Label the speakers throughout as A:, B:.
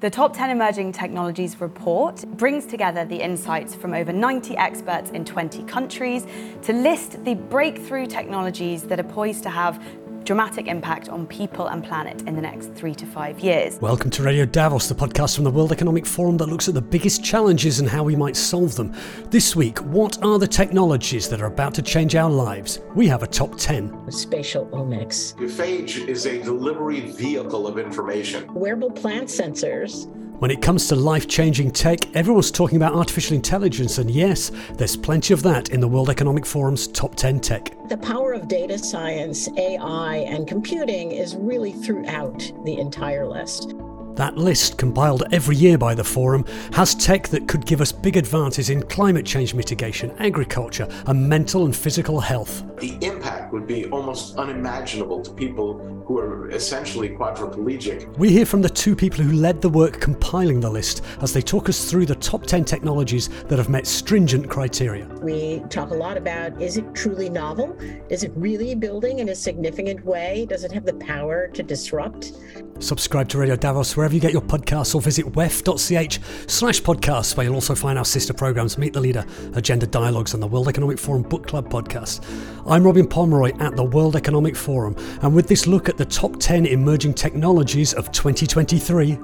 A: The Top 10 Emerging Technologies report brings together the insights from over 90 experts in 20 countries to list the breakthrough technologies that are poised to have dramatic impact on people and planet in the next three to five years.
B: Welcome to Radio Davos, the podcast from the World Economic Forum that looks at the biggest challenges and how we might solve them. This week, what are the technologies that are about to change our lives? We have a top 10.
C: Spatial omics.
D: Phage is a delivery vehicle of information.
C: Wearable plant sensors
B: when it comes to life changing tech, everyone's talking about artificial intelligence, and yes, there's plenty of that in the World Economic Forum's top 10 tech.
C: The power of data science, AI, and computing is really throughout the entire list.
B: That list, compiled every year by the Forum, has tech that could give us big advances in climate change mitigation, agriculture, and mental and physical health.
D: The impact would be almost unimaginable to people who are essentially quadriplegic.
B: We hear from the two people who led the work compiling the list as they talk us through the top 10 technologies that have met stringent criteria.
C: We talk a lot about is it truly novel? Is it really building in a significant way? Does it have the power to disrupt?
B: Subscribe to Radio Davos wherever you get your podcasts or visit wef.ch slash podcasts where you'll also find our sister programs Meet the Leader, Agenda Dialogues and the World Economic Forum Book Club podcast. I'm Robin Pomeroy at the World Economic Forum and with this look at the top 10 emerging technologies of 2023.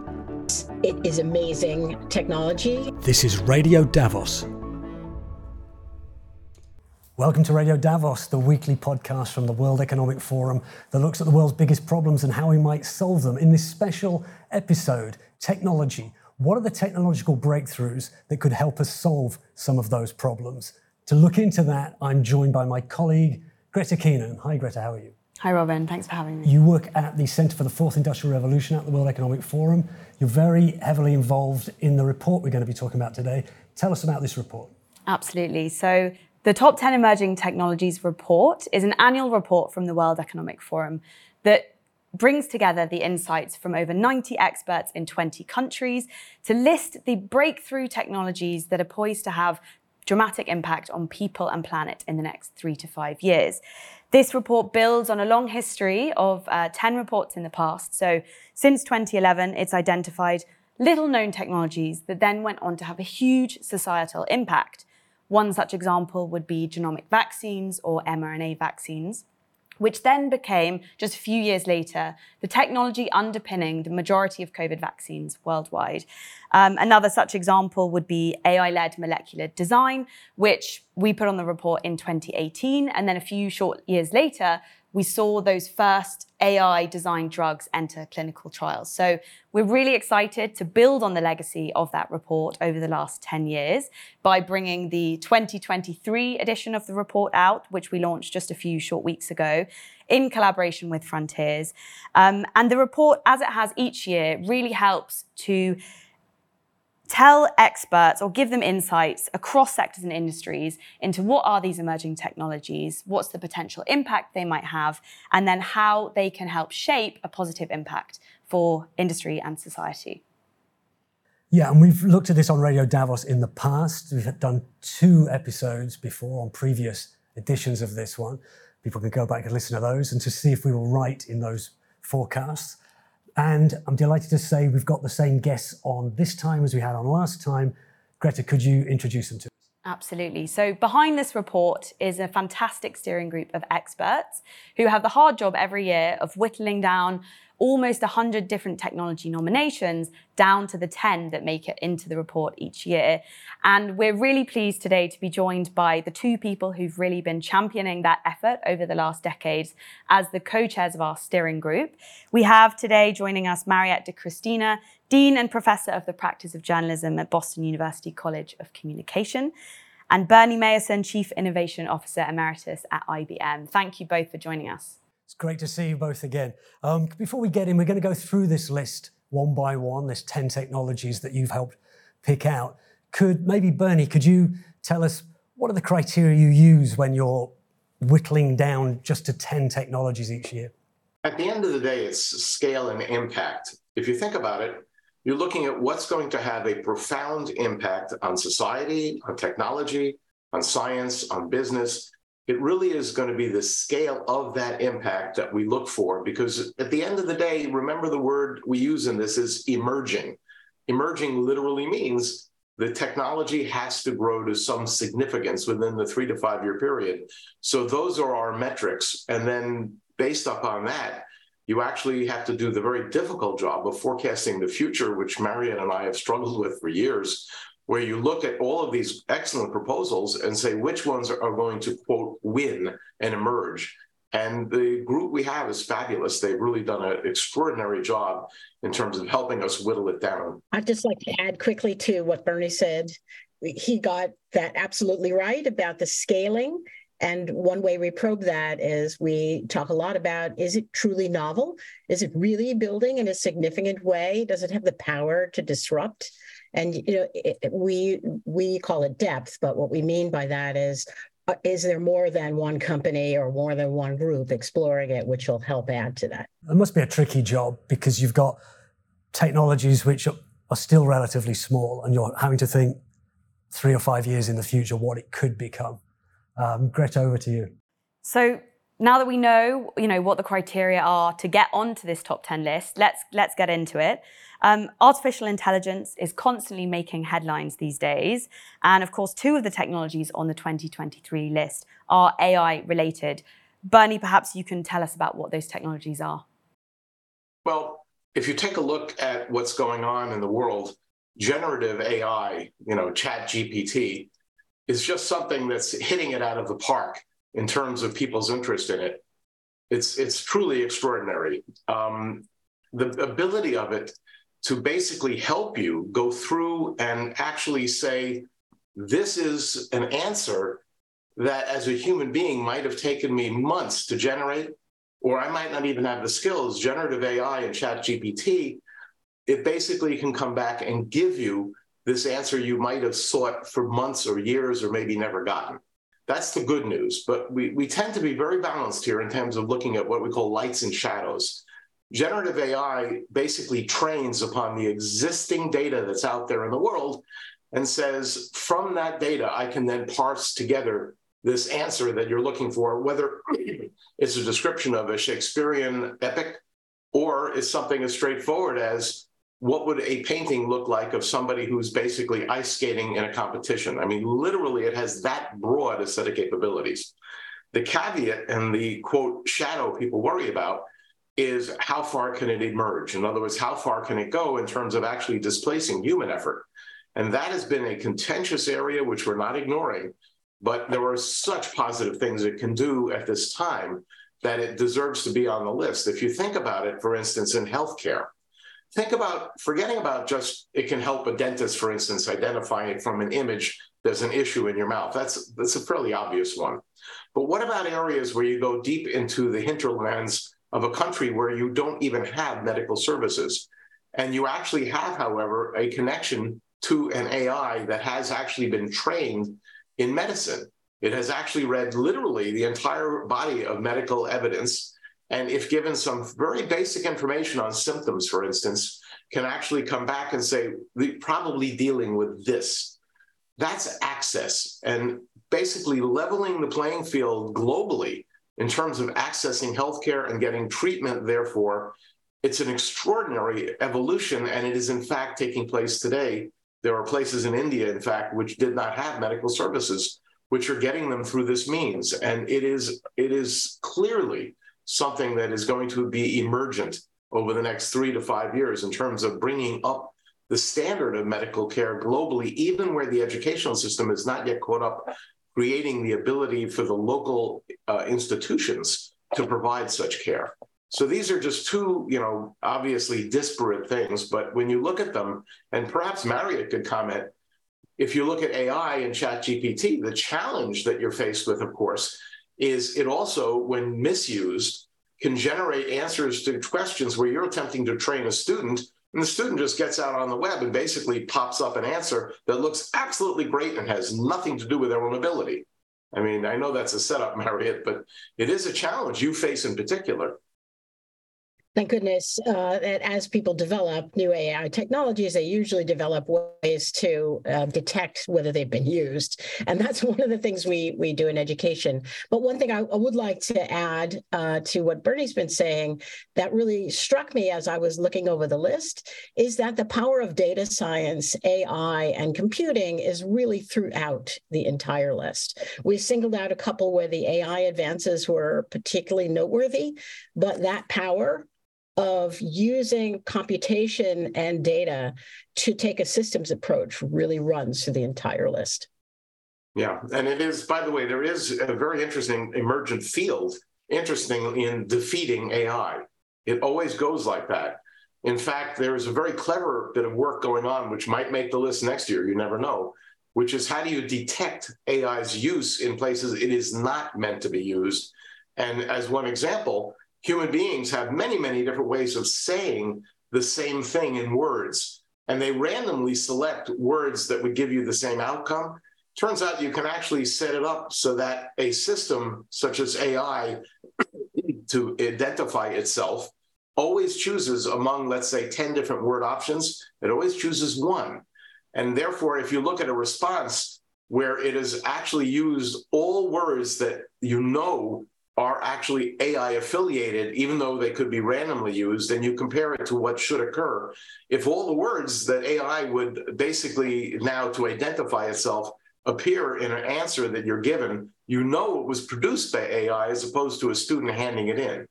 C: It is amazing technology.
B: This is Radio Davos. Welcome to Radio Davos, the weekly podcast from the World Economic Forum that looks at the world's biggest problems and how we might solve them. In this special episode, technology. What are the technological breakthroughs that could help us solve some of those problems? To look into that, I'm joined by my colleague, Greta Keenan. Hi, Greta, how are you?
A: Hi, Robin. Thanks for having me.
B: You work at the Centre for the Fourth Industrial Revolution at the World Economic Forum. You're very heavily involved in the report we're going to be talking about today. Tell us about this report.
A: Absolutely. So, the Top 10 Emerging Technologies report is an annual report from the World Economic Forum that brings together the insights from over 90 experts in 20 countries to list the breakthrough technologies that are poised to have dramatic impact on people and planet in the next three to five years. This report builds on a long history of uh, 10 reports in the past. So, since 2011, it's identified little known technologies that then went on to have a huge societal impact. One such example would be genomic vaccines or mRNA vaccines, which then became, just a few years later, the technology underpinning the majority of COVID vaccines worldwide. Um, another such example would be AI led molecular design, which we put on the report in 2018. And then a few short years later, we saw those first AI designed drugs enter clinical trials. So we're really excited to build on the legacy of that report over the last 10 years by bringing the 2023 edition of the report out, which we launched just a few short weeks ago in collaboration with Frontiers. Um, and the report, as it has each year, really helps to tell experts or give them insights across sectors and industries into what are these emerging technologies, what's the potential impact they might have, and then how they can help shape a positive impact for industry and society.
B: Yeah, and we've looked at this on Radio Davos in the past. We've done two episodes before on previous editions of this one. People can go back and listen to those and to see if we were right in those forecasts. And I'm delighted to say we've got the same guests on this time as we had on last time. Greta, could you introduce them to us?
A: Absolutely. So, behind this report is a fantastic steering group of experts who have the hard job every year of whittling down almost 100 different technology nominations down to the 10 that make it into the report each year. And we're really pleased today to be joined by the two people who've really been championing that effort over the last decades as the co chairs of our steering group. We have today joining us Mariette DiChristina, Dean and Professor of the Practice of Journalism at Boston University College of Communication and Bernie Meyerson, Chief Innovation Officer Emeritus at IBM. Thank you both for joining us.
B: It's great to see you both again. Um, before we get in, we're going to go through this list one by one, There's 10 technologies that you've helped pick out. Could maybe, Bernie, could you tell us what are the criteria you use when you're whittling down just to 10 technologies each year?
D: At the end of the day, it's scale and impact. If you think about it, you're looking at what's going to have a profound impact on society, on technology, on science, on business, it really is going to be the scale of that impact that we look for because at the end of the day remember the word we use in this is emerging emerging literally means the technology has to grow to some significance within the three to five year period. So those are our metrics. And then based upon that, you actually have to do the very difficult job of forecasting the future, which Mariette and I have struggled with for years, where you look at all of these excellent proposals and say which ones are going to, quote, win and emerge. And the group we have is fabulous. They've really done an extraordinary job in terms of helping us whittle it down.
C: I'd just like to add quickly to what Bernie said. He got that absolutely right about the scaling. And one way we probe that is we talk a lot about is it truly novel? Is it really building in a significant way? Does it have the power to disrupt? And you know, it, we we call it depth, but what we mean by that is uh, is there more than one company or more than one group exploring it, which will help add to that?
B: It must be a tricky job because you've got technologies which are, are still relatively small, and you're having to think three or five years in the future what it could become. Um, Greta, over to you.
A: So now that we know, you know what the criteria are to get onto this top 10 list, let's let's get into it. Um, artificial intelligence is constantly making headlines these days. And of course, two of the technologies on the 2023 list are AI related. Bernie, perhaps you can tell us about what those technologies are.
D: Well, if you take a look at what's going on in the world, generative AI, you know, Chat GPT, is just something that's hitting it out of the park in terms of people's interest in it. It's it's truly extraordinary. Um, the ability of it to basically help you go through and actually say, this is an answer that as a human being might have taken me months to generate, or I might not even have the skills. Generative AI and Chat GPT, it basically can come back and give you this answer you might have sought for months or years or maybe never gotten. That's the good news. But we, we tend to be very balanced here in terms of looking at what we call lights and shadows generative AI basically trains upon the existing data that's out there in the world and says, from that data, I can then parse together this answer that you're looking for, whether it's a description of a Shakespearean epic or is something as straightforward as what would a painting look like of somebody who's basically ice skating in a competition? I mean, literally, it has that broad a set of capabilities. The caveat and the quote shadow people worry about is how far can it emerge? In other words, how far can it go in terms of actually displacing human effort? And that has been a contentious area which we're not ignoring, but there are such positive things it can do at this time that it deserves to be on the list. If you think about it, for instance, in healthcare, think about forgetting about just it can help a dentist, for instance, identify it from an image there's an issue in your mouth. That's that's a fairly obvious one. But what about areas where you go deep into the hinterlands of a country where you don't even have medical services. And you actually have, however, a connection to an AI that has actually been trained in medicine. It has actually read literally the entire body of medical evidence. And if given some very basic information on symptoms, for instance, can actually come back and say, we're probably dealing with this. That's access and basically leveling the playing field globally in terms of accessing healthcare and getting treatment, therefore, it's an extraordinary evolution, and it is in fact taking place today. There are places in India, in fact, which did not have medical services, which are getting them through this means. And it is it is clearly something that is going to be emergent over the next three to five years in terms of bringing up the standard of medical care globally, even where the educational system is not yet caught up creating the ability for the local uh, institutions to provide such care. So these are just two, you know, obviously disparate things. But when you look at them, and perhaps Mariette could comment, if you look at AI and ChatGPT, the challenge that you're faced with, of course, is it also, when misused, can generate answers to questions where you're attempting to train a student and the student just gets out on the web and basically pops up an answer that looks absolutely great and has nothing to do with their own ability. I mean, I know that's a setup, Mariette, but it is a challenge you face in particular.
C: Thank goodness uh, that as people develop new AI technologies, they usually develop ways to uh, detect whether they've been used, and that's one of the things we we do in education. But one thing I, I would like to add uh, to what Bernie's been saying that really struck me as I was looking over the list is that the power of data science, AI, and computing is really throughout the entire list. We singled out a couple where the AI advances were particularly noteworthy, but that power of using computation and data to take a systems approach really runs through the entire list.
D: Yeah, and it is, by the way, there is a very interesting emergent field, interesting in defeating AI. It always goes like that. In fact, there is a very clever bit of work going on, which might make the list next year, you never know, which is how do you detect AI's use in places it is not meant to be used? And as one example, human beings have many, many different ways of saying the same thing in words. And they randomly select words that would give you the same outcome. Turns out you can actually set it up so that a system such as AI to identify itself always chooses among, let's say, 10 different word options, it always chooses one. And therefore, if you look at a response where it has actually used all words that you know are actually AI affiliated, even though they could be randomly used, and you compare it to what should occur. If all the words that AI would basically now to identify itself appear in an answer that you're given, you know it was produced by AI as opposed to a student handing it in.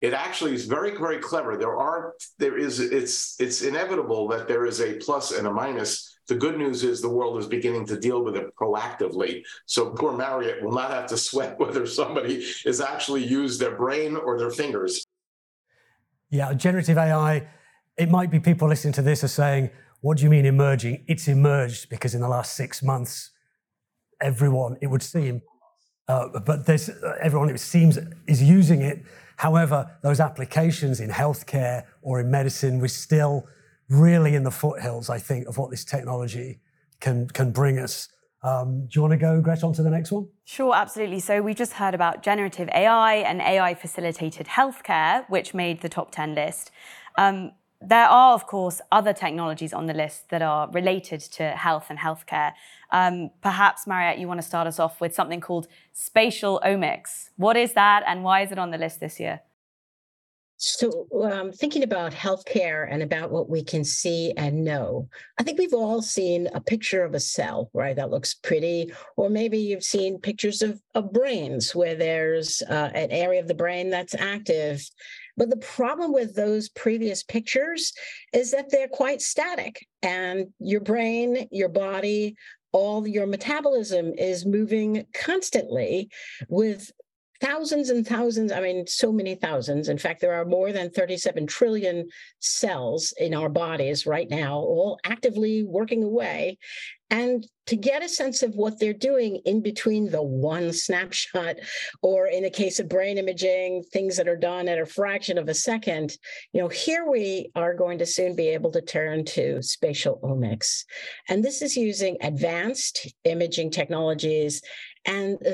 D: It actually is very, very clever. There are, there is, it's, it's inevitable that there is a plus and a minus the good news is the world is beginning to deal with it proactively. So poor Mariette will not have to sweat whether somebody has actually used their brain or their fingers.
B: Yeah, generative AI, it might be people listening to this are saying, what do you mean emerging? It's emerged because in the last six months, everyone, it would seem, uh, but there's, uh, everyone, it seems, is using it. However, those applications in healthcare or in medicine, we're still really in the foothills, I think, of what this technology can, can bring us. Um, do you want to go, Gretchen, on to the next one?
A: Sure, absolutely. So we just heard about generative AI and AI facilitated healthcare, which made the top 10 list. Um, there are, of course, other technologies on the list that are related to health and healthcare. Um, perhaps, Mariette, you want to start us off with something called spatial omics. What is that and why is it on the list this year?
C: So, um, thinking about healthcare and about what we can see and know, I think we've all seen a picture of a cell, right? That looks pretty. Or maybe you've seen pictures of, of brains where there's uh, an area of the brain that's active. But the problem with those previous pictures is that they're quite static, and your brain, your body, all your metabolism is moving constantly with thousands and thousands, I mean, so many thousands. In fact, there are more than 37 trillion cells in our bodies right now, all actively working away. And to get a sense of what they're doing in between the one snapshot, or in the case of brain imaging, things that are done at a fraction of a second, you know, here we are going to soon be able to turn to spatial omics. And this is using advanced imaging technologies and the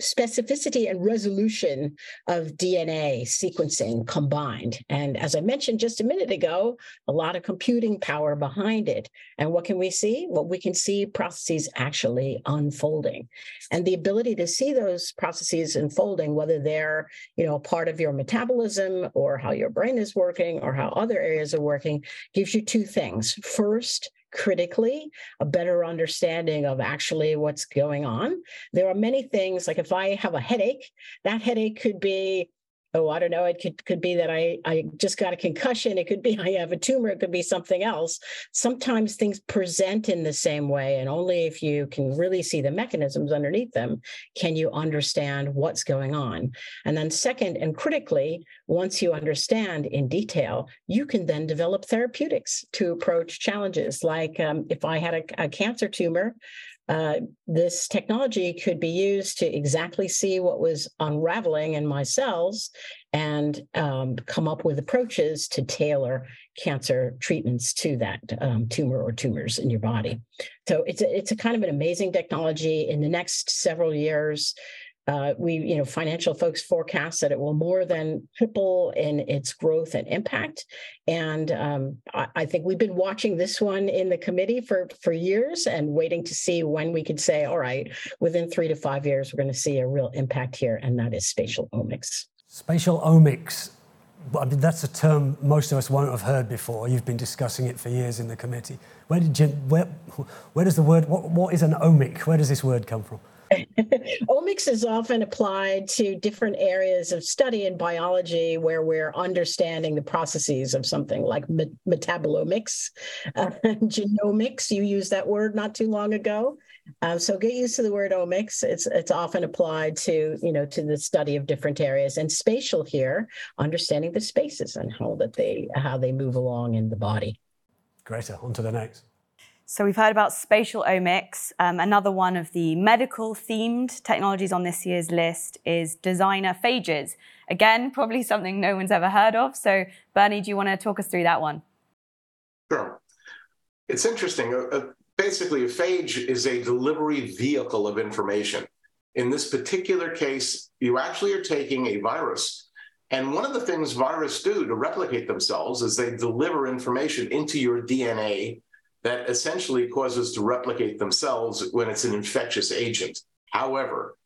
C: specificity and resolution of DNA sequencing combined. And as I mentioned just a minute ago, a lot of computing power behind it. And what can we see? Well, we can see processes actually unfolding. And the ability to see those processes unfolding, whether they're, you know, part of your metabolism or how your brain is working or how other areas are working, gives you two things. First, critically, a better understanding of actually what's going on. There are many things, like if I have a headache, that headache could be oh, I don't know, it could, could be that I, I just got a concussion. It could be I have a tumor. It could be something else. Sometimes things present in the same way. And only if you can really see the mechanisms underneath them can you understand what's going on. And then, second, and critically, once you understand in detail, you can then develop therapeutics to approach challenges. Like um, if I had a, a cancer tumor, uh, this technology could be used to exactly see what was unraveling in my cells and um, come up with approaches to tailor cancer treatments to that um, tumor or tumors in your body. So it's a, it's a kind of an amazing technology. In the next several years, Uh, we, you know, financial folks forecast that it will more than triple in its growth and impact. And um, I, I, think we've been watching this one in the committee for for years and waiting to see when we could say, all right, within three to five years, we're going to see a real impact here, and that is spatial omics.
B: Spatial omics. I mean, that's a term most of us won't have heard before. You've been discussing it for years in the committee. Where did you? Where, where does the word? What, what is an omic? Where does this word come from?
C: Omics is often applied to different areas of study in biology where we're understanding the processes of something like me- metabolomics, uh, genomics. You used that word not too long ago. Uh, so get used to the word omics. It's it's often applied to you know to the study of different areas and spatial here, understanding the spaces and how that they how they move along in the body.
B: Greta. On to the next.
A: So we've heard about spatial omics. Um, another one of the medical themed technologies on this year's list is designer phages. Again, probably something no one's ever heard of. So Bernie, do you want to talk us through that one?
D: Sure. It's interesting. Uh, uh, basically, a phage is a delivery vehicle of information. In this particular case, you actually are taking a virus. And one of the things viruses do to replicate themselves is they deliver information into your DNA that essentially causes to replicate themselves when it's an infectious agent. However,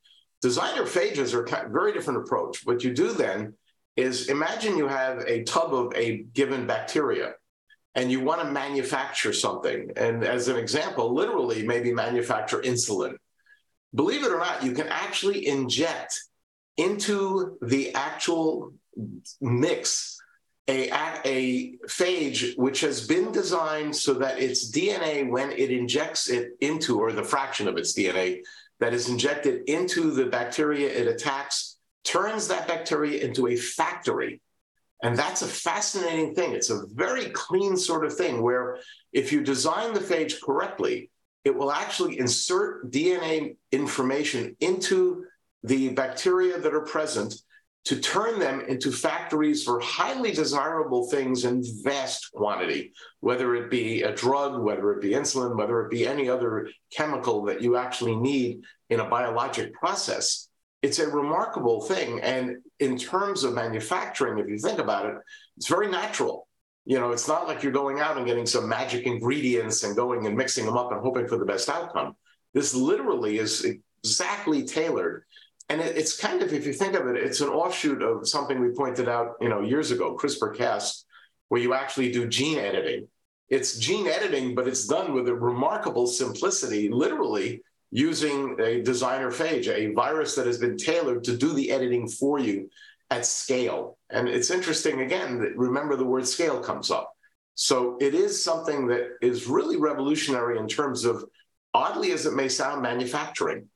D: designer phages are a very different approach. What you do then is imagine you have a tub of a given bacteria and you want to manufacture something. And as an example, literally maybe manufacture insulin. Believe it or not, you can actually inject into the actual mix a, a phage which has been designed so that its DNA, when it injects it into, or the fraction of its DNA that is injected into the bacteria it attacks, turns that bacteria into a factory. And that's a fascinating thing. It's a very clean sort of thing where if you design the phage correctly, it will actually insert DNA information into the bacteria that are present to turn them into factories for highly desirable things in vast quantity, whether it be a drug, whether it be insulin, whether it be any other chemical that you actually need in a biologic process. It's a remarkable thing. And in terms of manufacturing, if you think about it, it's very natural. You know, it's not like you're going out and getting some magic ingredients and going and mixing them up and hoping for the best outcome. This literally is exactly tailored and it, it's kind of, if you think of it, it's an offshoot of something we pointed out, you know, years ago, CRISPR-Cas, where you actually do gene editing. It's gene editing, but it's done with a remarkable simplicity, literally using a designer phage, a virus that has been tailored to do the editing for you at scale. And it's interesting, again, that remember the word scale comes up. So it is something that is really revolutionary in terms of, oddly as it may sound, manufacturing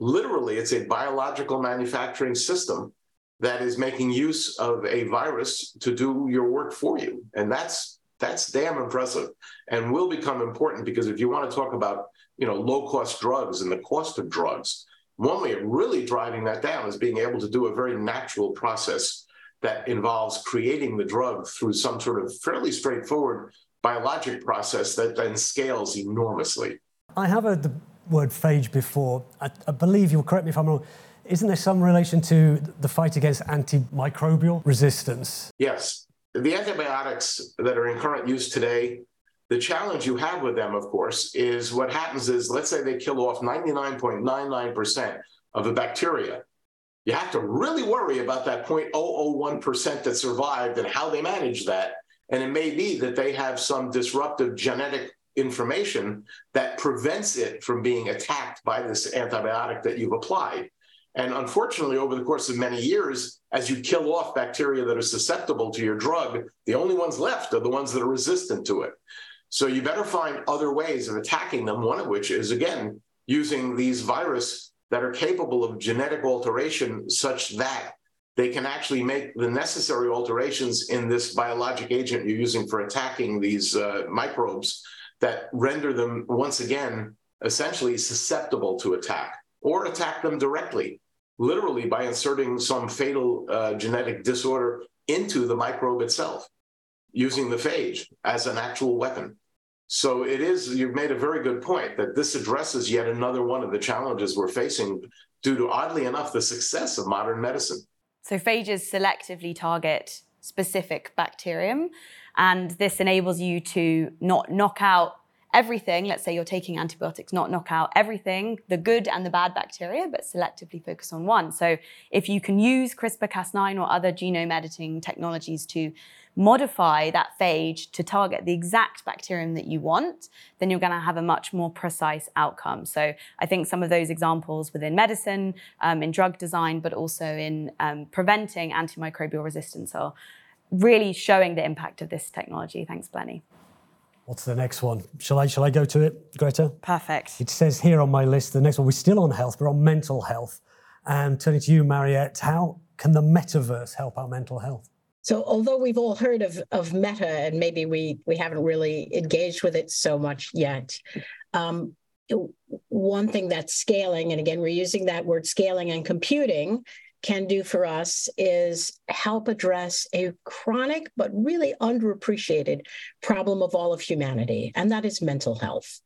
D: literally it's a biological manufacturing system that is making use of a virus to do your work for you. And that's that's damn impressive and will become important because if you want to talk about you know low cost drugs and the cost of drugs one way of really driving that down is being able to do a very natural process that involves creating the drug through some sort of fairly straightforward biologic process that then scales enormously.
B: I have a word phage before. I, I believe you'll correct me if I'm wrong. Isn't there some relation to the fight against antimicrobial resistance?
D: Yes. The antibiotics that are in current use today, the challenge you have with them, of course, is what happens is let's say they kill off 99.99% of the bacteria. You have to really worry about that 0.001% that survived and how they manage that. And it may be that they have some disruptive genetic information that prevents it from being attacked by this antibiotic that you've applied. And unfortunately, over the course of many years, as you kill off bacteria that are susceptible to your drug, the only ones left are the ones that are resistant to it. So you better find other ways of attacking them, one of which is, again, using these virus that are capable of genetic alteration such that they can actually make the necessary alterations in this biologic agent you're using for attacking these uh, microbes that render them once again essentially susceptible to attack or attack them directly, literally by inserting some fatal uh, genetic disorder into the microbe itself using the phage as an actual weapon. So it is, you've made a very good point that this addresses yet another one of the challenges we're facing due to, oddly enough, the success of modern medicine.
A: So phages selectively target specific bacterium, and this enables you to not knock out everything. Let's say you're taking antibiotics, not knock out everything, the good and the bad bacteria, but selectively focus on one. So if you can use CRISPR Cas9 or other genome editing technologies to modify that phage to target the exact bacterium that you want, then you're going to have a much more precise outcome. So I think some of those examples within medicine, um, in drug design, but also in um, preventing antimicrobial resistance are really showing the impact of this technology. Thanks, Bernie.
B: What's the next one? Shall I shall I go to it, Greta?
A: Perfect.
B: It says here on my list, the next one, we're still on health, but on mental health. And turning to you, Mariette, how can the metaverse help our mental health?
C: So although we've all heard of, of Meta and maybe we we haven't really engaged with it so much yet, um, one thing that's scaling, and again, we're using that word scaling and computing, can do for us is help address a chronic but really underappreciated problem of all of humanity, and that is mental health.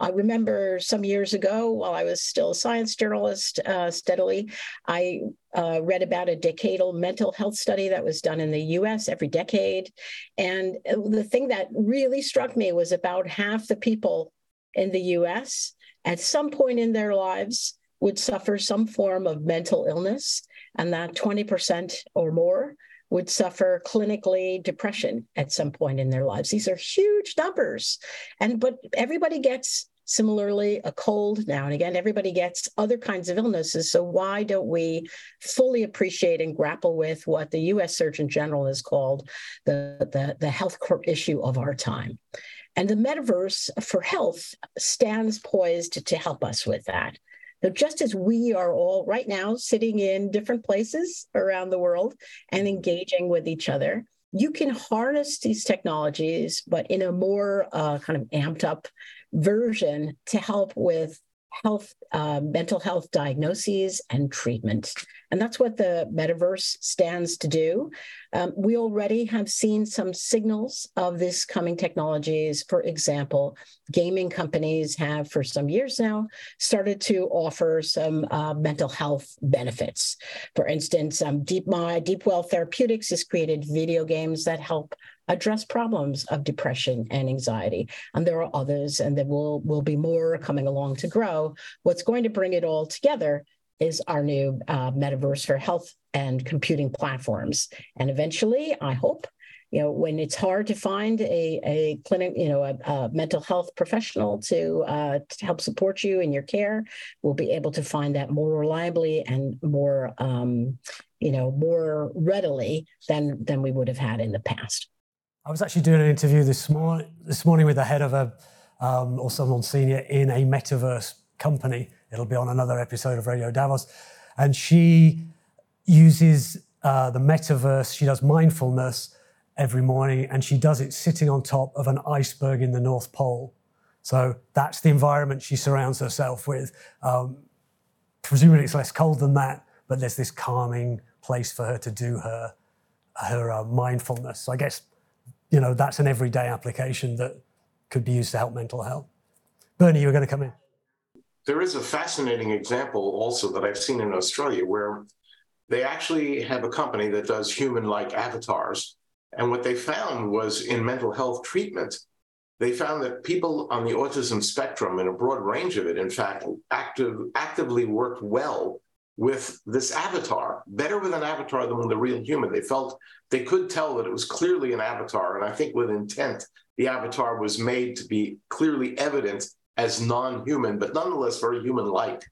C: I remember some years ago, while I was still a science journalist uh, steadily, I uh, read about a decadal mental health study that was done in the US every decade. And the thing that really struck me was about half the people in the US at some point in their lives would suffer some form of mental illness, and that 20% or more would suffer clinically depression at some point in their lives. These are huge numbers. And but everybody gets similarly a cold now and again everybody gets other kinds of illnesses so why don't we fully appreciate and grapple with what the US Surgeon General has called the the, the health issue of our time and the metaverse for health stands poised to help us with that so just as we are all right now sitting in different places around the world and engaging with each other, you can harness these technologies, but in a more uh, kind of amped up version to help with health, uh, mental health diagnoses and treatment. And that's what the metaverse stands to do. Um, we already have seen some signals of this coming technologies. For example, gaming companies have, for some years now, started to offer some uh, mental health benefits. For instance, um, DeepMind, DeepWell Therapeutics has created video games that help address problems of depression and anxiety. And there are others, and there will, will be more coming along to grow. What's going to bring it all together is our new uh, metaverse for health and computing platforms. And eventually, I hope, you know, when it's hard to find a, a clinic, you know, a, a mental health professional to, uh, to help support you in your care, we'll be able to find that more reliably and more, um, you know, more readily than than we would have had in the past.
B: I was actually doing an interview this morning this morning with the head of a um, or someone senior in a metaverse company. It'll be on another episode of Radio Davos, and she uses uh, the metaverse. She does mindfulness every morning, and she does it sitting on top of an iceberg in the North Pole. So that's the environment she surrounds herself with. Um, presumably, it's less cold than that, but there's this calming place for her to do her her uh, mindfulness. So I guess you know, that's an everyday application that could be used to help mental health. Bernie, you were going to come in.
D: There is a fascinating example also that I've seen in Australia where they actually have a company that does human like avatars. And what they found was in mental health treatment, they found that people on the autism spectrum and a broad range of it, in fact, active, actively worked well with this avatar, better with an avatar than with a real human. They felt they could tell that it was clearly an avatar. And I think with intent, the avatar was made to be clearly evident as non human, but nonetheless very human like.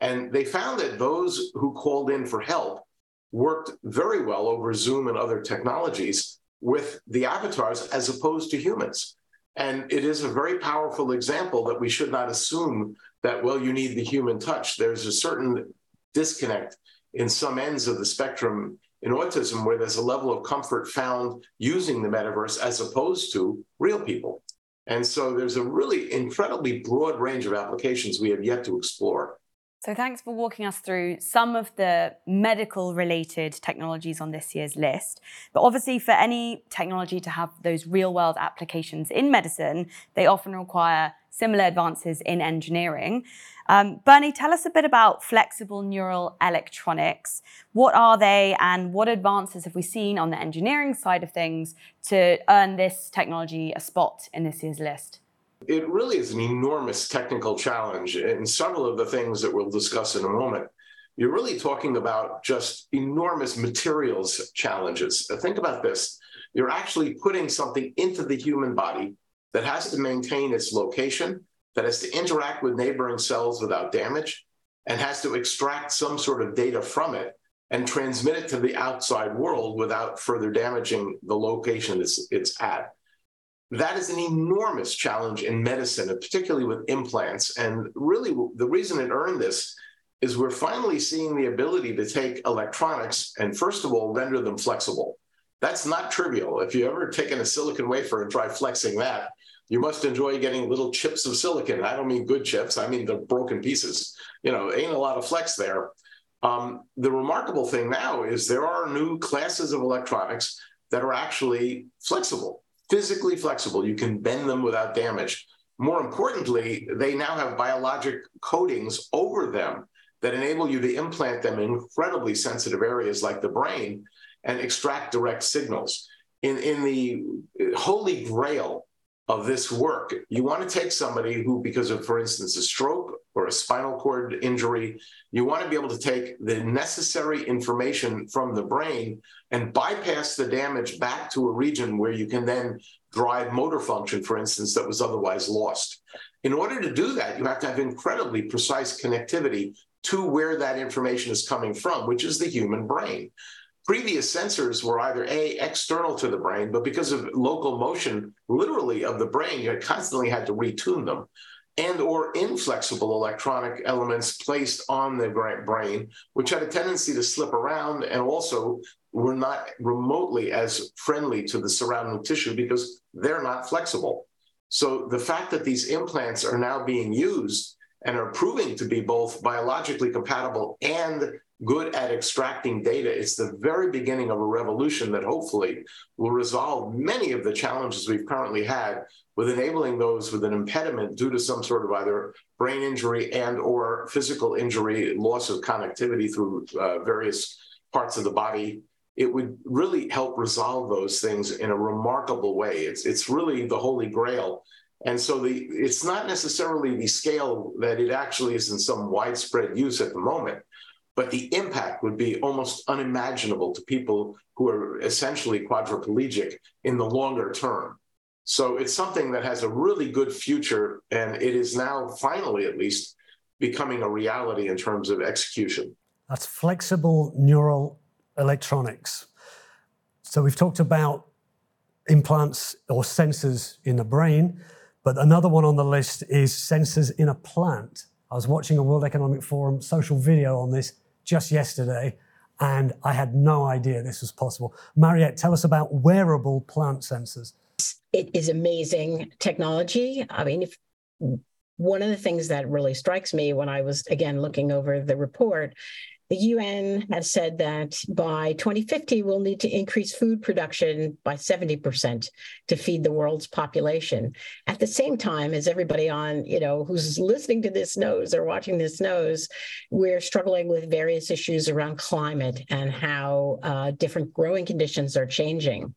D: And they found that those who called in for help worked very well over Zoom and other technologies with the avatars as opposed to humans. And it is a very powerful example that we should not assume that, well, you need the human touch. There's a certain disconnect in some ends of the spectrum in autism where there's a level of comfort found using the metaverse as opposed to real people. And so there's a really incredibly broad range of applications we have yet to explore.
A: So, thanks for walking us through some of the medical related technologies on this year's list. But obviously, for any technology to have those real world applications in medicine, they often require similar advances in engineering. Um, Bernie, tell us a bit about flexible neural electronics. What are they, and what advances have we seen on the engineering side of things to earn this technology a spot in this year's list?
D: It really is an enormous technical challenge, and several of the things that we'll discuss in a moment. You're really talking about just enormous materials challenges. Think about this. You're actually putting something into the human body that has to maintain its location, that has to interact with neighboring cells without damage, and has to extract some sort of data from it and transmit it to the outside world without further damaging the location it's, it's at. That is an enormous challenge in medicine, and particularly with implants. And really, the reason it earned this is we're finally seeing the ability to take electronics and, first of all, render them flexible. That's not trivial. If you ever taken a silicon wafer and try flexing that, you must enjoy getting little chips of silicon. I don't mean good chips, I mean the broken pieces. You know, ain't a lot of flex there. Um, the remarkable thing now is there are new classes of electronics that are actually flexible physically flexible. You can bend them without damage. More importantly, they now have biologic coatings over them that enable you to implant them in incredibly sensitive areas like the brain and extract direct signals. In, in the holy grail of this work. You want to take somebody who, because of, for instance, a stroke or a spinal cord injury, you want to be able to take the necessary information from the brain and bypass the damage back to a region where you can then drive motor function, for instance, that was otherwise lost. In order to do that, you have to have incredibly precise connectivity to where that information is coming from, which is the human brain previous sensors were either a external to the brain but because of local motion literally of the brain you constantly had to retune them. And or inflexible electronic elements placed on the brain which had a tendency to slip around and also were not remotely as friendly to the surrounding tissue because they're not flexible. So the fact that these implants are now being used and are proving to be both biologically compatible and good at extracting data. It's the very beginning of a revolution that hopefully will resolve many of the challenges we've currently had with enabling those with an impediment due to some sort of either brain injury and or physical injury, loss of connectivity through uh, various parts of the body. It would really help resolve those things in a remarkable way. It's, it's really the holy grail. And so the, it's not necessarily the scale that it actually is in some widespread use at the moment but the impact would be almost unimaginable to people who are essentially quadriplegic in the longer term. So it's something that has a really good future, and it is now finally, at least, becoming a reality in terms of execution.
B: That's flexible neural electronics. So we've talked about implants or sensors in the brain, but another one on the list is sensors in a plant. I was watching a World Economic Forum social video on this just yesterday, and I had no idea this was possible. Mariette, tell us about wearable plant sensors.
C: It is amazing technology. I mean, if one of the things that really strikes me when I was again looking over the report the UN has said that by 2050, we'll need to increase food production by 70% to feed the world's population. At the same time, as everybody on, you know, who's listening to this knows or watching this knows, we're struggling with various issues around climate and how uh, different growing conditions are changing.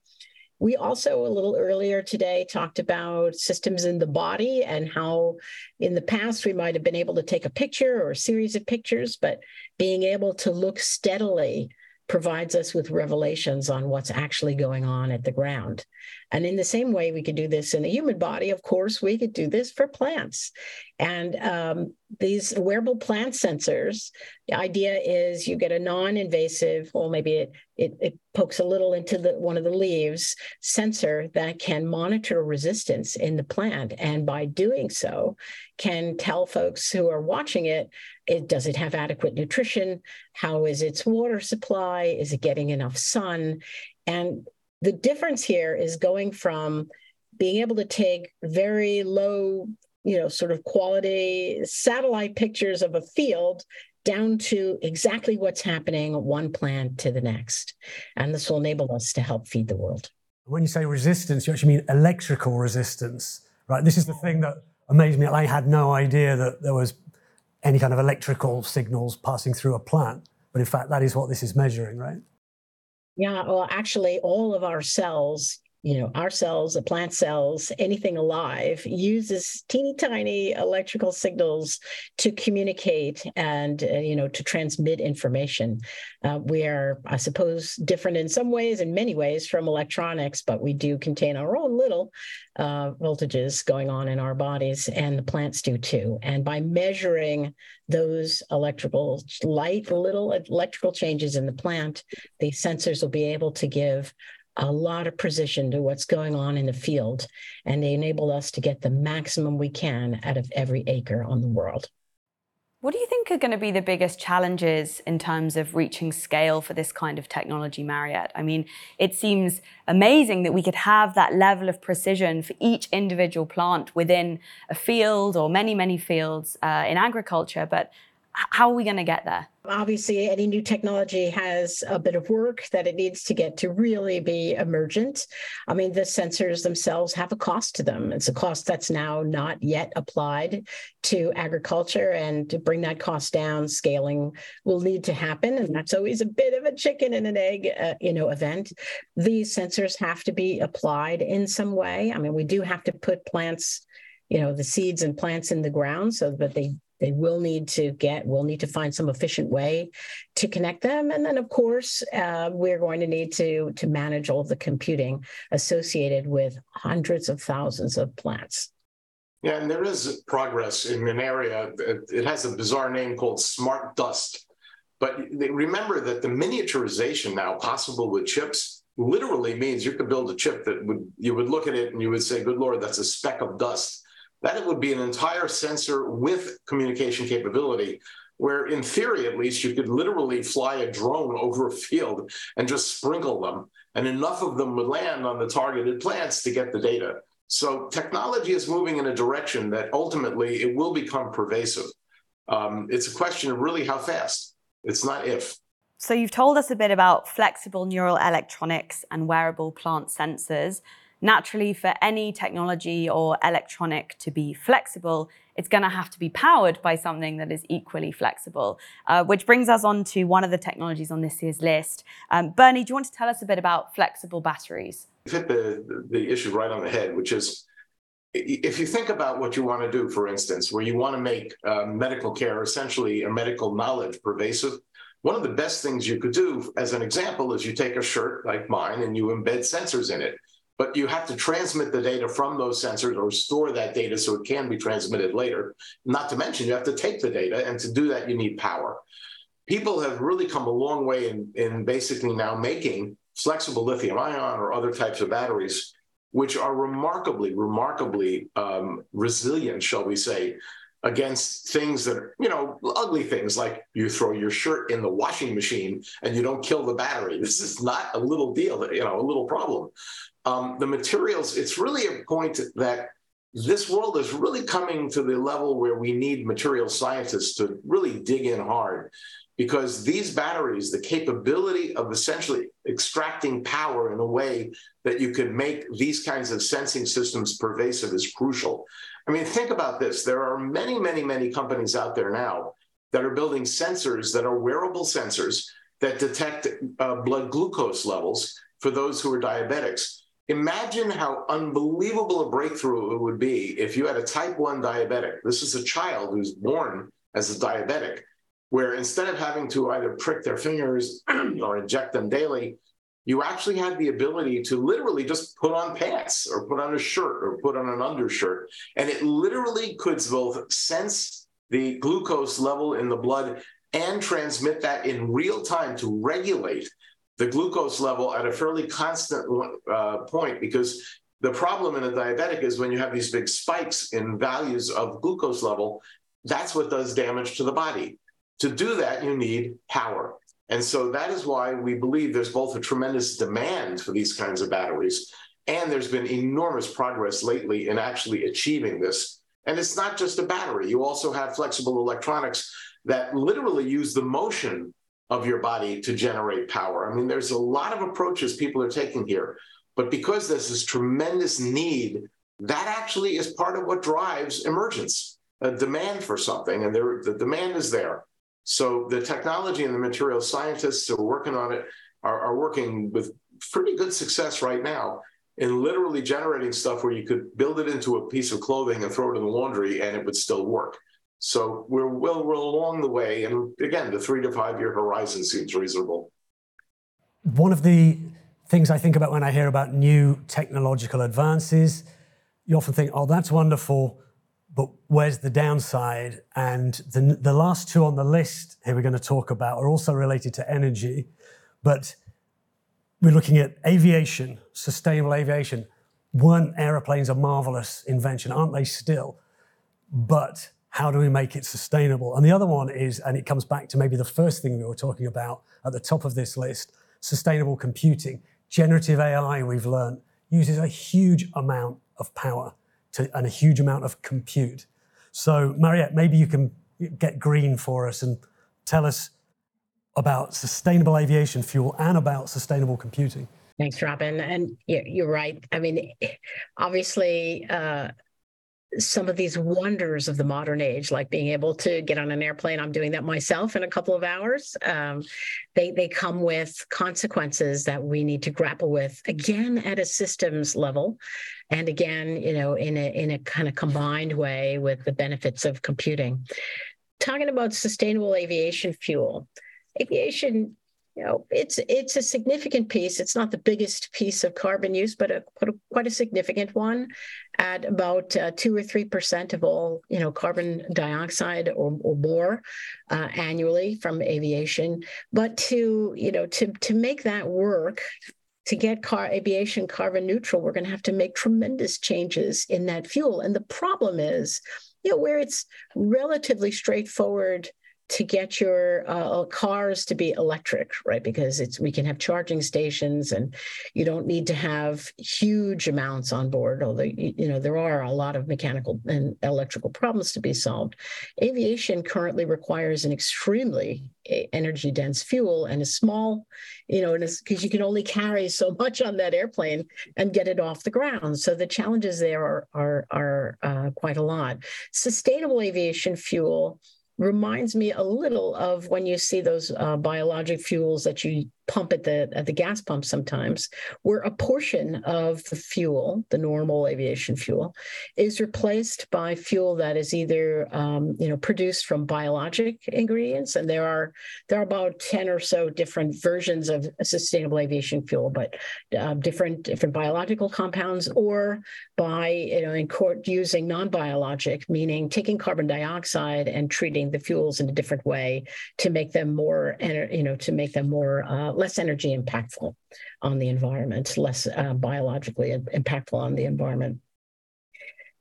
C: We also, a little earlier today, talked about systems in the body and how in the past we might have been able to take a picture or a series of pictures, but being able to look steadily provides us with revelations on what's actually going on at the ground. And in the same way we could do this in the human body, of course, we could do this for plants. And um, these wearable plant sensors, the idea is you get a non-invasive, or maybe it, it, it pokes a little into the, one of the leaves, sensor that can monitor resistance in the plant. And by doing so, can tell folks who are watching it, it does it have adequate nutrition? How is its water supply? Is it getting enough sun? And the difference here is going from being able to take very low you know, sort of quality satellite pictures of a field down to exactly what's happening one plant to the next. And this will enable us to help feed the world.
B: When you say resistance, you actually mean electrical resistance, right? This is the thing that amazed me. I had no idea that there was any kind of electrical signals passing through a plant. But in fact, that is what this is measuring, right?
C: Yeah, well, actually, all of our cells you know, our cells, the plant cells, anything alive uses teeny tiny electrical signals to communicate and, uh, you know, to transmit information. Uh, we are, I suppose, different in some ways, in many ways, from electronics, but we do contain our own little uh, voltages going on in our bodies, and the plants do too. And by measuring those electrical, light little electrical changes in the plant, the sensors will be able to give a lot of precision to what's going on in the field, and they enable us to get the maximum we can out of every acre on the world.
A: What do you think are going to be the biggest challenges in terms of reaching scale for this kind of technology, Mariette? I mean, it seems amazing that we could have that level of precision for each individual plant within a field or many, many fields uh, in agriculture, but how are we going to get there?
C: Obviously, any new technology has a bit of work that it needs to get to really be emergent. I mean, the sensors themselves have a cost to them. It's a cost that's now not yet applied to agriculture. And to bring that cost down, scaling will need to happen. And that's always a bit of a chicken and an egg, uh, you know, event. These sensors have to be applied in some way. I mean, we do have to put plants you know the seeds and plants in the ground so that they they will need to get we'll need to find some efficient way to connect them. And then of course uh, we're going to need to to manage all of the computing associated with hundreds of thousands of plants.
D: Yeah and there is progress in an area it has a bizarre name called smart dust. But remember that the miniaturization now possible with chips literally means you could build a chip that would you would look at it and you would say good lord that's a speck of dust that it would be an entire sensor with communication capability where in theory at least you could literally fly a drone over a field and just sprinkle them and enough of them would land on the targeted plants to get the data. So technology is moving in a direction that ultimately it will become pervasive. Um, it's a question of really how fast. It's not if.
A: So you've told us a bit about flexible neural electronics and wearable plant sensors Naturally, for any technology or electronic to be flexible, it's going to have to be powered by something that is equally flexible, uh, which brings us on to one of the technologies on this year's list. Um, Bernie, do you want to tell us a bit about flexible batteries?
D: You hit the, the issue right on the head, which is if you think about what you want to do, for instance, where you want to make uh, medical care essentially a medical knowledge pervasive, one of the best things you could do, as an example, is you take a shirt like mine and you embed sensors in it but you have to transmit the data from those sensors or store that data so it can be transmitted later. Not to mention, you have to take the data, and to do that, you need power. People have really come a long way in, in basically now making flexible lithium ion or other types of batteries, which are remarkably, remarkably um, resilient, shall we say, against things that are, you know, ugly things like you throw your shirt in the washing machine and you don't kill the battery. This is not a little deal, you know, a little problem um, the materials, it's really a point that this world is really coming to the level where we need material scientists to really dig in hard because these batteries, the capability of essentially extracting power in a way that you could make these kinds of sensing systems pervasive is crucial. I mean, think about this. There are many, many, many companies out there now that are building sensors that are wearable sensors that detect uh, blood glucose levels for those who are diabetics. Imagine how unbelievable a breakthrough it would be if you had a type 1 diabetic. This is a child who's born as a diabetic, where instead of having to either prick their fingers or inject them daily, you actually had the ability to literally just put on pants or put on a shirt or put on an undershirt. And it literally could both sense the glucose level in the blood and transmit that in real time to regulate the glucose level at a fairly constant uh, point because the problem in a diabetic is when you have these big spikes in values of glucose level, that's what does damage to the body. To do that, you need power. And so that is why we believe there's both a tremendous demand for these kinds of batteries, and there's been enormous progress lately in actually achieving this. And it's not just a battery. You also have flexible electronics that literally use the motion of your body to generate power. I mean, there's a lot of approaches people are taking here. But because there's this tremendous need, that actually is part of what drives emergence, a demand for something. And there, the demand is there. So the technology and the material scientists who are working on it are, are working with pretty good success right now in literally generating stuff where you could build it into a piece of clothing and throw it in the laundry and it would still work. So we're well we're along the way, and again, the three to five year horizon seems reasonable.
B: One of the things I think about when I hear about new technological advances, you often think, "Oh, that's wonderful." But where's the downside? And the, the last two on the list here we're going to talk about are also related to energy, but we're looking at aviation, sustainable aviation. Weren't aeroplanes a marvelous invention? Aren't they still? But how do we make it sustainable? And the other one is, and it comes back to maybe the first thing we were talking about at the top of this list sustainable computing. Generative AI, we've learned, uses a huge amount of power to, and a huge amount of compute. So, Mariette, maybe you can get green for us and tell us about sustainable aviation fuel and about sustainable computing.
C: Thanks, Robin. And you're right. I mean, obviously, uh, some of these wonders of the modern age, like being able to get on an airplane. I'm doing that myself in a couple of hours. Um, they they come with consequences that we need to grapple with again at a systems level, and again, you know, in a in a kind of combined way with the benefits of computing. Talking about sustainable aviation fuel, aviation you know, it's it's a significant piece. It's not the biggest piece of carbon use, but a, quite a significant one, at about uh, two or three percent of all you know carbon dioxide or, or more uh, annually from aviation. But to you know to to make that work, to get car aviation carbon neutral, we're going to have to make tremendous changes in that fuel. And the problem is, you know, where it's relatively straightforward to get your uh, cars to be electric, right? Because it's we can have charging stations, and you don't need to have huge amounts on board. Although you know there are a lot of mechanical and electrical problems to be solved. Aviation currently requires an extremely energy dense fuel and a small, you know, because you can only carry so much on that airplane and get it off the ground. So the challenges there are are are uh, quite a lot. Sustainable aviation fuel reminds me a little of when you see those uh, biologic fuels that you pump at the at the gas pump sometimes, where a portion of the fuel, the normal aviation fuel, is replaced by fuel that is either um, you know produced from biologic ingredients, and there are there are about ten or so different versions of sustainable aviation fuel, but uh, different different biological compounds, or by you know in court using non-biologic, meaning taking carbon dioxide and treating the fuels in a different way to make them more you know to make them more uh, less energy impactful on the environment, less uh, biologically impactful on the environment.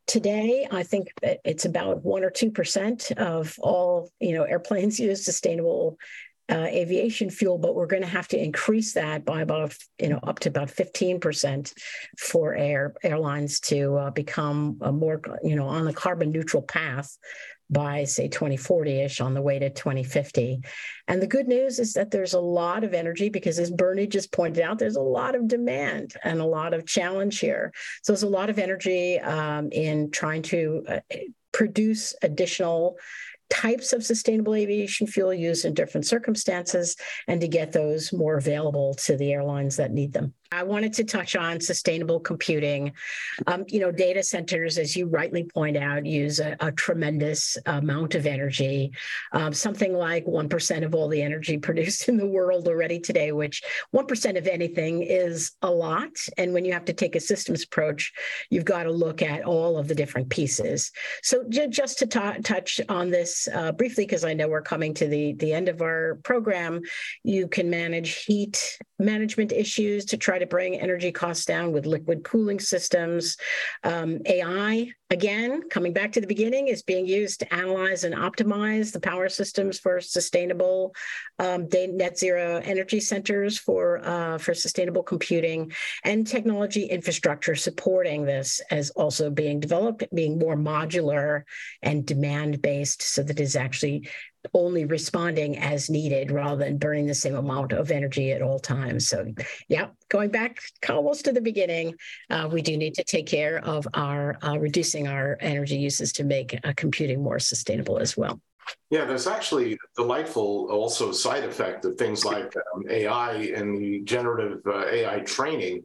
C: Today, I think it's about one or two percent of all you know airplanes use sustainable uh, aviation fuel, but we're going to have to increase that by about you know up to about fifteen percent for air airlines to uh, become more you know on the carbon neutral path by say 2040ish on the way to 2050 and the good news is that there's a lot of energy because as bernie just pointed out there's a lot of demand and a lot of challenge here so there's a lot of energy um, in trying to uh, produce additional types of sustainable aviation fuel used in different circumstances and to get those more available to the airlines that need them. I wanted to touch on sustainable computing. Um, you know, data centers, as you rightly point out, use a, a tremendous amount of energy, um, something like 1% of all the energy produced in the world already today, which 1% of anything is a lot. And when you have to take a systems approach, you've got to look at all of the different pieces. So, j- just to touch on this uh, briefly, because I know we're coming to the, the end of our program, you can manage heat management issues to try to to bring energy costs down with liquid cooling systems. Um, AI, again, coming back to the beginning, is being used to analyze and optimize the power systems for sustainable um, net zero energy centers for uh, for sustainable computing and technology infrastructure supporting this as also being developed, being more modular and demand based, so that is actually only responding as needed rather than burning the same amount of energy at all times. So, yeah, going back almost to the beginning, uh, we do need to take care of our uh, reducing our energy uses to make uh, computing more sustainable as well.
D: Yeah, there's actually delightful also side effect of things like um, AI and the generative uh, AI training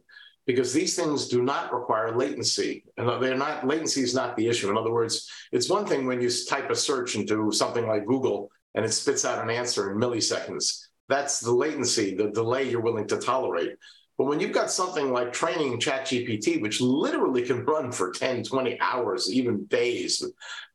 D: because these things do not require latency. And they're not, latency is not the issue. In other words, it's one thing when you type a search into something like Google and it spits out an answer in milliseconds. That's the latency, the delay you're willing to tolerate. But when you've got something like training ChatGPT, which literally can run for 10, 20 hours, even days,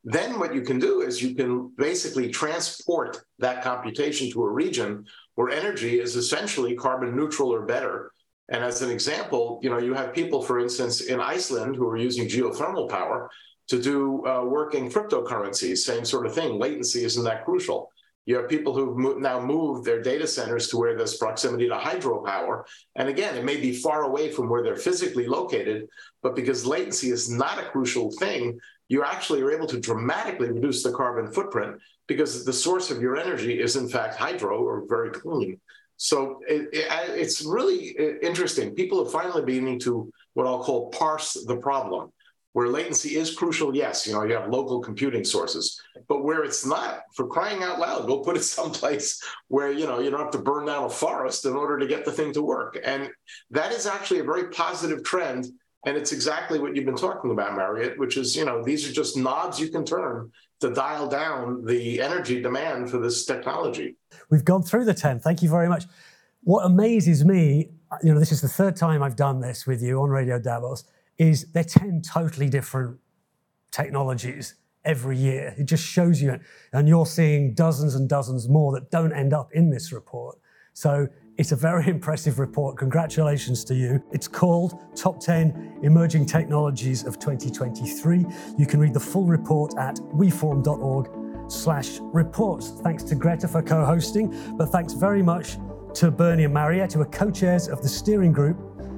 D: then what you can do is you can basically transport that computation to a region where energy is essentially carbon neutral or better and as an example, you know, you have people, for instance, in Iceland who are using geothermal power to do uh, work in cryptocurrencies, same sort of thing. Latency isn't that crucial. You have people who've mo- now moved their data centers to where there's proximity to hydropower. And again, it may be far away from where they're physically located, but because latency is not a crucial thing, you actually are able to dramatically reduce the carbon footprint because the source of your energy is, in fact, hydro or very clean. So it, it, it's really uh, interesting. People are finally beginning to what I'll call parse the problem. Where latency is crucial, yes, you know, you have local computing sources, but where it's not, for crying out loud, go put it someplace where, you know, you don't have to burn down a forest in order to get the thing to work. And that is actually a very positive trend. And it's exactly what you've been talking about, Mariette, which is, you know, these are just knobs you can turn to dial down the energy demand for this technology.
B: We've gone through the 10. Thank you very much. What amazes me, you know, this is the third time I've done this with you on Radio Davos, is they're 10 totally different technologies every year. It just shows you, and you're seeing dozens and dozens more that don't end up in this report. So it's a very impressive report. Congratulations to you. It's called Top 10 Emerging Technologies of 2023. You can read the full report at weforum.org slash reports. Thanks to Greta for co-hosting, but thanks very much to Bernie and Mariette, who are co-chairs of the steering group,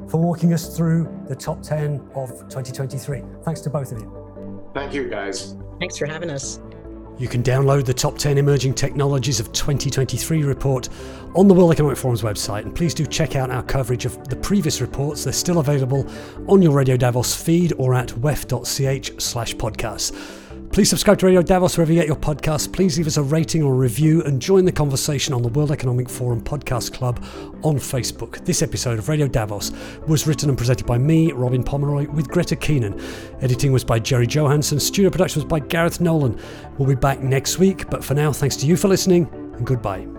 B: for walking us through the top 10 of 2023. Thanks to both of you.
D: Thank you, guys.
C: Thanks for having us.
B: You can download the Top 10 Emerging Technologies of 2023 report on the World Economic Forum's website. And please do check out our coverage of the previous reports. They're still available on your Radio Davos feed or at wef.ch slash podcasts. Please subscribe to Radio Davos wherever you get your podcasts. Please leave us a rating or a review and join the conversation on the World Economic Forum Podcast Club on Facebook. This episode of Radio Davos was written and presented by me, Robin Pomeroy, with Greta Keenan. Editing was by Jere Johansson. Studio production was by Gareth Nolan. We'll be back next week, but for now, thanks to you for listening and goodbye.